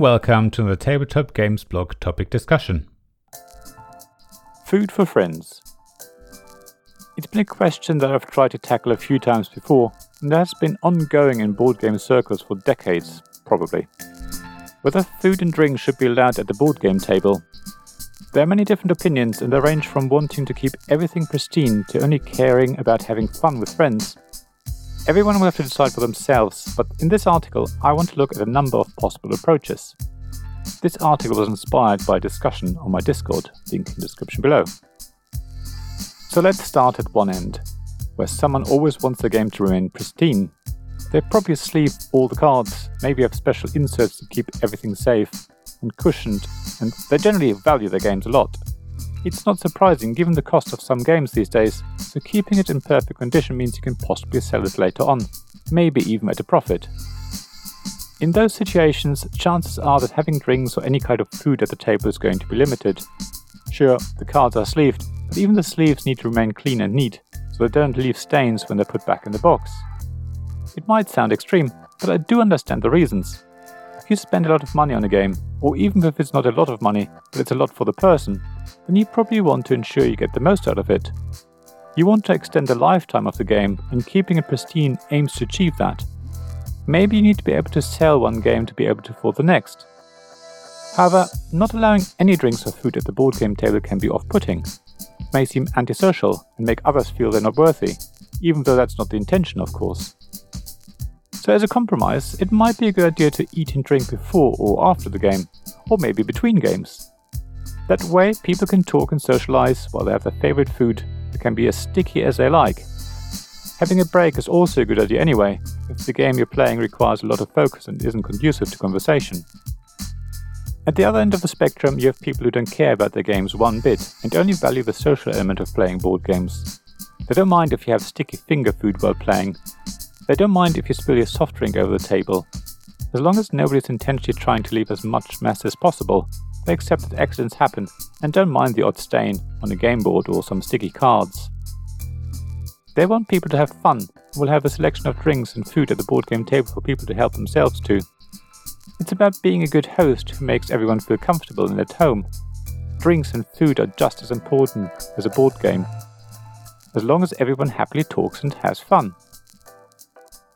welcome to the Tabletop Games blog topic discussion. Food for friends. It's been a question that I've tried to tackle a few times before, and that has been ongoing in board game circles for decades, probably. Whether food and drink should be allowed at the board game table. There are many different opinions, and they range from wanting to keep everything pristine to only caring about having fun with friends. Everyone will have to decide for themselves, but in this article, I want to look at a number of possible approaches. This article was inspired by a discussion on my Discord, link in the description below. So let's start at one end, where someone always wants the game to remain pristine. They probably sleeve all the cards, maybe have special inserts to keep everything safe and cushioned, and they generally value their games a lot. It's not surprising given the cost of some games these days, so keeping it in perfect condition means you can possibly sell it later on, maybe even at a profit. In those situations, chances are that having drinks or any kind of food at the table is going to be limited. Sure, the cards are sleeved, but even the sleeves need to remain clean and neat, so they don't leave stains when they're put back in the box. It might sound extreme, but I do understand the reasons. If you spend a lot of money on a game, or even if it's not a lot of money, but it's a lot for the person, then you probably want to ensure you get the most out of it. You want to extend the lifetime of the game, and keeping it pristine aims to achieve that. Maybe you need to be able to sell one game to be able to afford the next. However, not allowing any drinks or food at the board game table can be off putting. May seem antisocial and make others feel they're not worthy, even though that's not the intention, of course. So, as a compromise, it might be a good idea to eat and drink before or after the game, or maybe between games. That way, people can talk and socialize while they have their favorite food that can be as sticky as they like. Having a break is also a good idea anyway, if the game you're playing requires a lot of focus and isn't conducive to conversation. At the other end of the spectrum, you have people who don't care about their games one bit and only value the social element of playing board games. They don't mind if you have sticky finger food while playing. They don't mind if you spill your soft drink over the table. As long as nobody's intentionally trying to leave as much mess as possible, they accept that accidents happen and don't mind the odd stain on a game board or some sticky cards. They want people to have fun and will have a selection of drinks and food at the board game table for people to help themselves to. It's about being a good host who makes everyone feel comfortable and at home. Drinks and food are just as important as a board game, as long as everyone happily talks and has fun.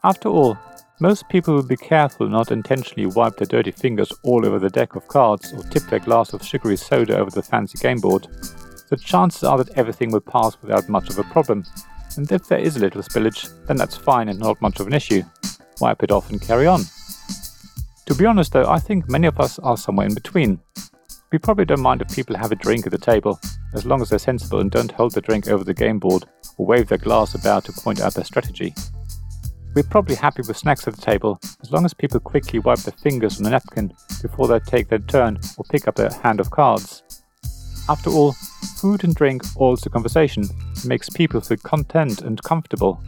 After all, most people will be careful not intentionally wipe their dirty fingers all over the deck of cards or tip their glass of sugary soda over the fancy game board, The chances are that everything will pass without much of a problem. And if there is a little spillage, then that's fine and not much of an issue. Wipe it off and carry on. To be honest though, I think many of us are somewhere in between. We probably don't mind if people have a drink at the table, as long as they're sensible and don't hold the drink over the game board or wave their glass about to point out their strategy. We're probably happy with snacks at the table, as long as people quickly wipe their fingers on the napkin before they take their turn or pick up their hand of cards. After all, food and drink oils the conversation and makes people feel content and comfortable.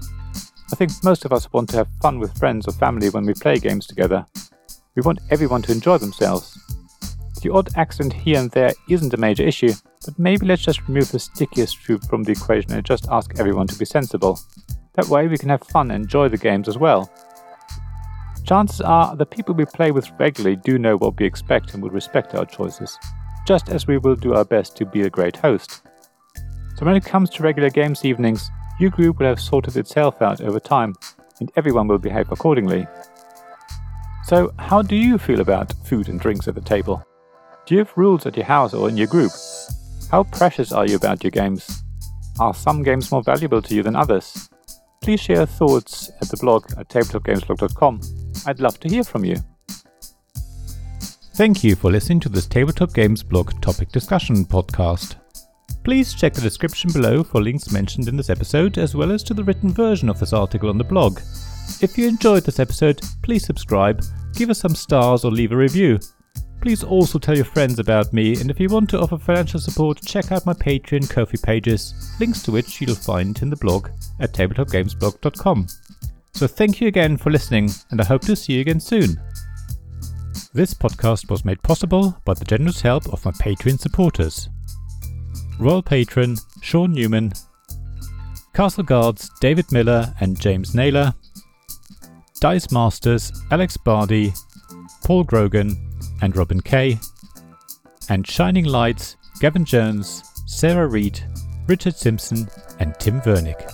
I think most of us want to have fun with friends or family when we play games together. We want everyone to enjoy themselves. The odd accident here and there isn't a major issue, but maybe let's just remove the stickiest food from the equation and just ask everyone to be sensible. That way we can have fun and enjoy the games as well. Chances are the people we play with regularly do know what we expect and will respect our choices, just as we will do our best to be a great host. So when it comes to regular games evenings, your group will have sorted itself out over time, and everyone will behave accordingly. So, how do you feel about food and drinks at the table? Do you have rules at your house or in your group? How precious are you about your games? Are some games more valuable to you than others? Please share thoughts at the blog at tabletopgamesblog.com. I'd love to hear from you. Thank you for listening to this Tabletop Games blog topic discussion podcast. Please check the description below for links mentioned in this episode, as well as to the written version of this article on the blog. If you enjoyed this episode, please subscribe, give us some stars, or leave a review. Please also tell your friends about me, and if you want to offer financial support, check out my Patreon Ko-fi pages, links to which you'll find in the blog at tabletopgamesblog.com. So thank you again for listening, and I hope to see you again soon. This podcast was made possible by the generous help of my Patreon supporters. Royal Patron Sean Newman, Castle Guards David Miller and James Naylor, Dice Masters Alex Bardi, Paul Grogan, and Robin Kay, and Shining Lights, Gavin Jones, Sarah Reed, Richard Simpson, and Tim Vernick.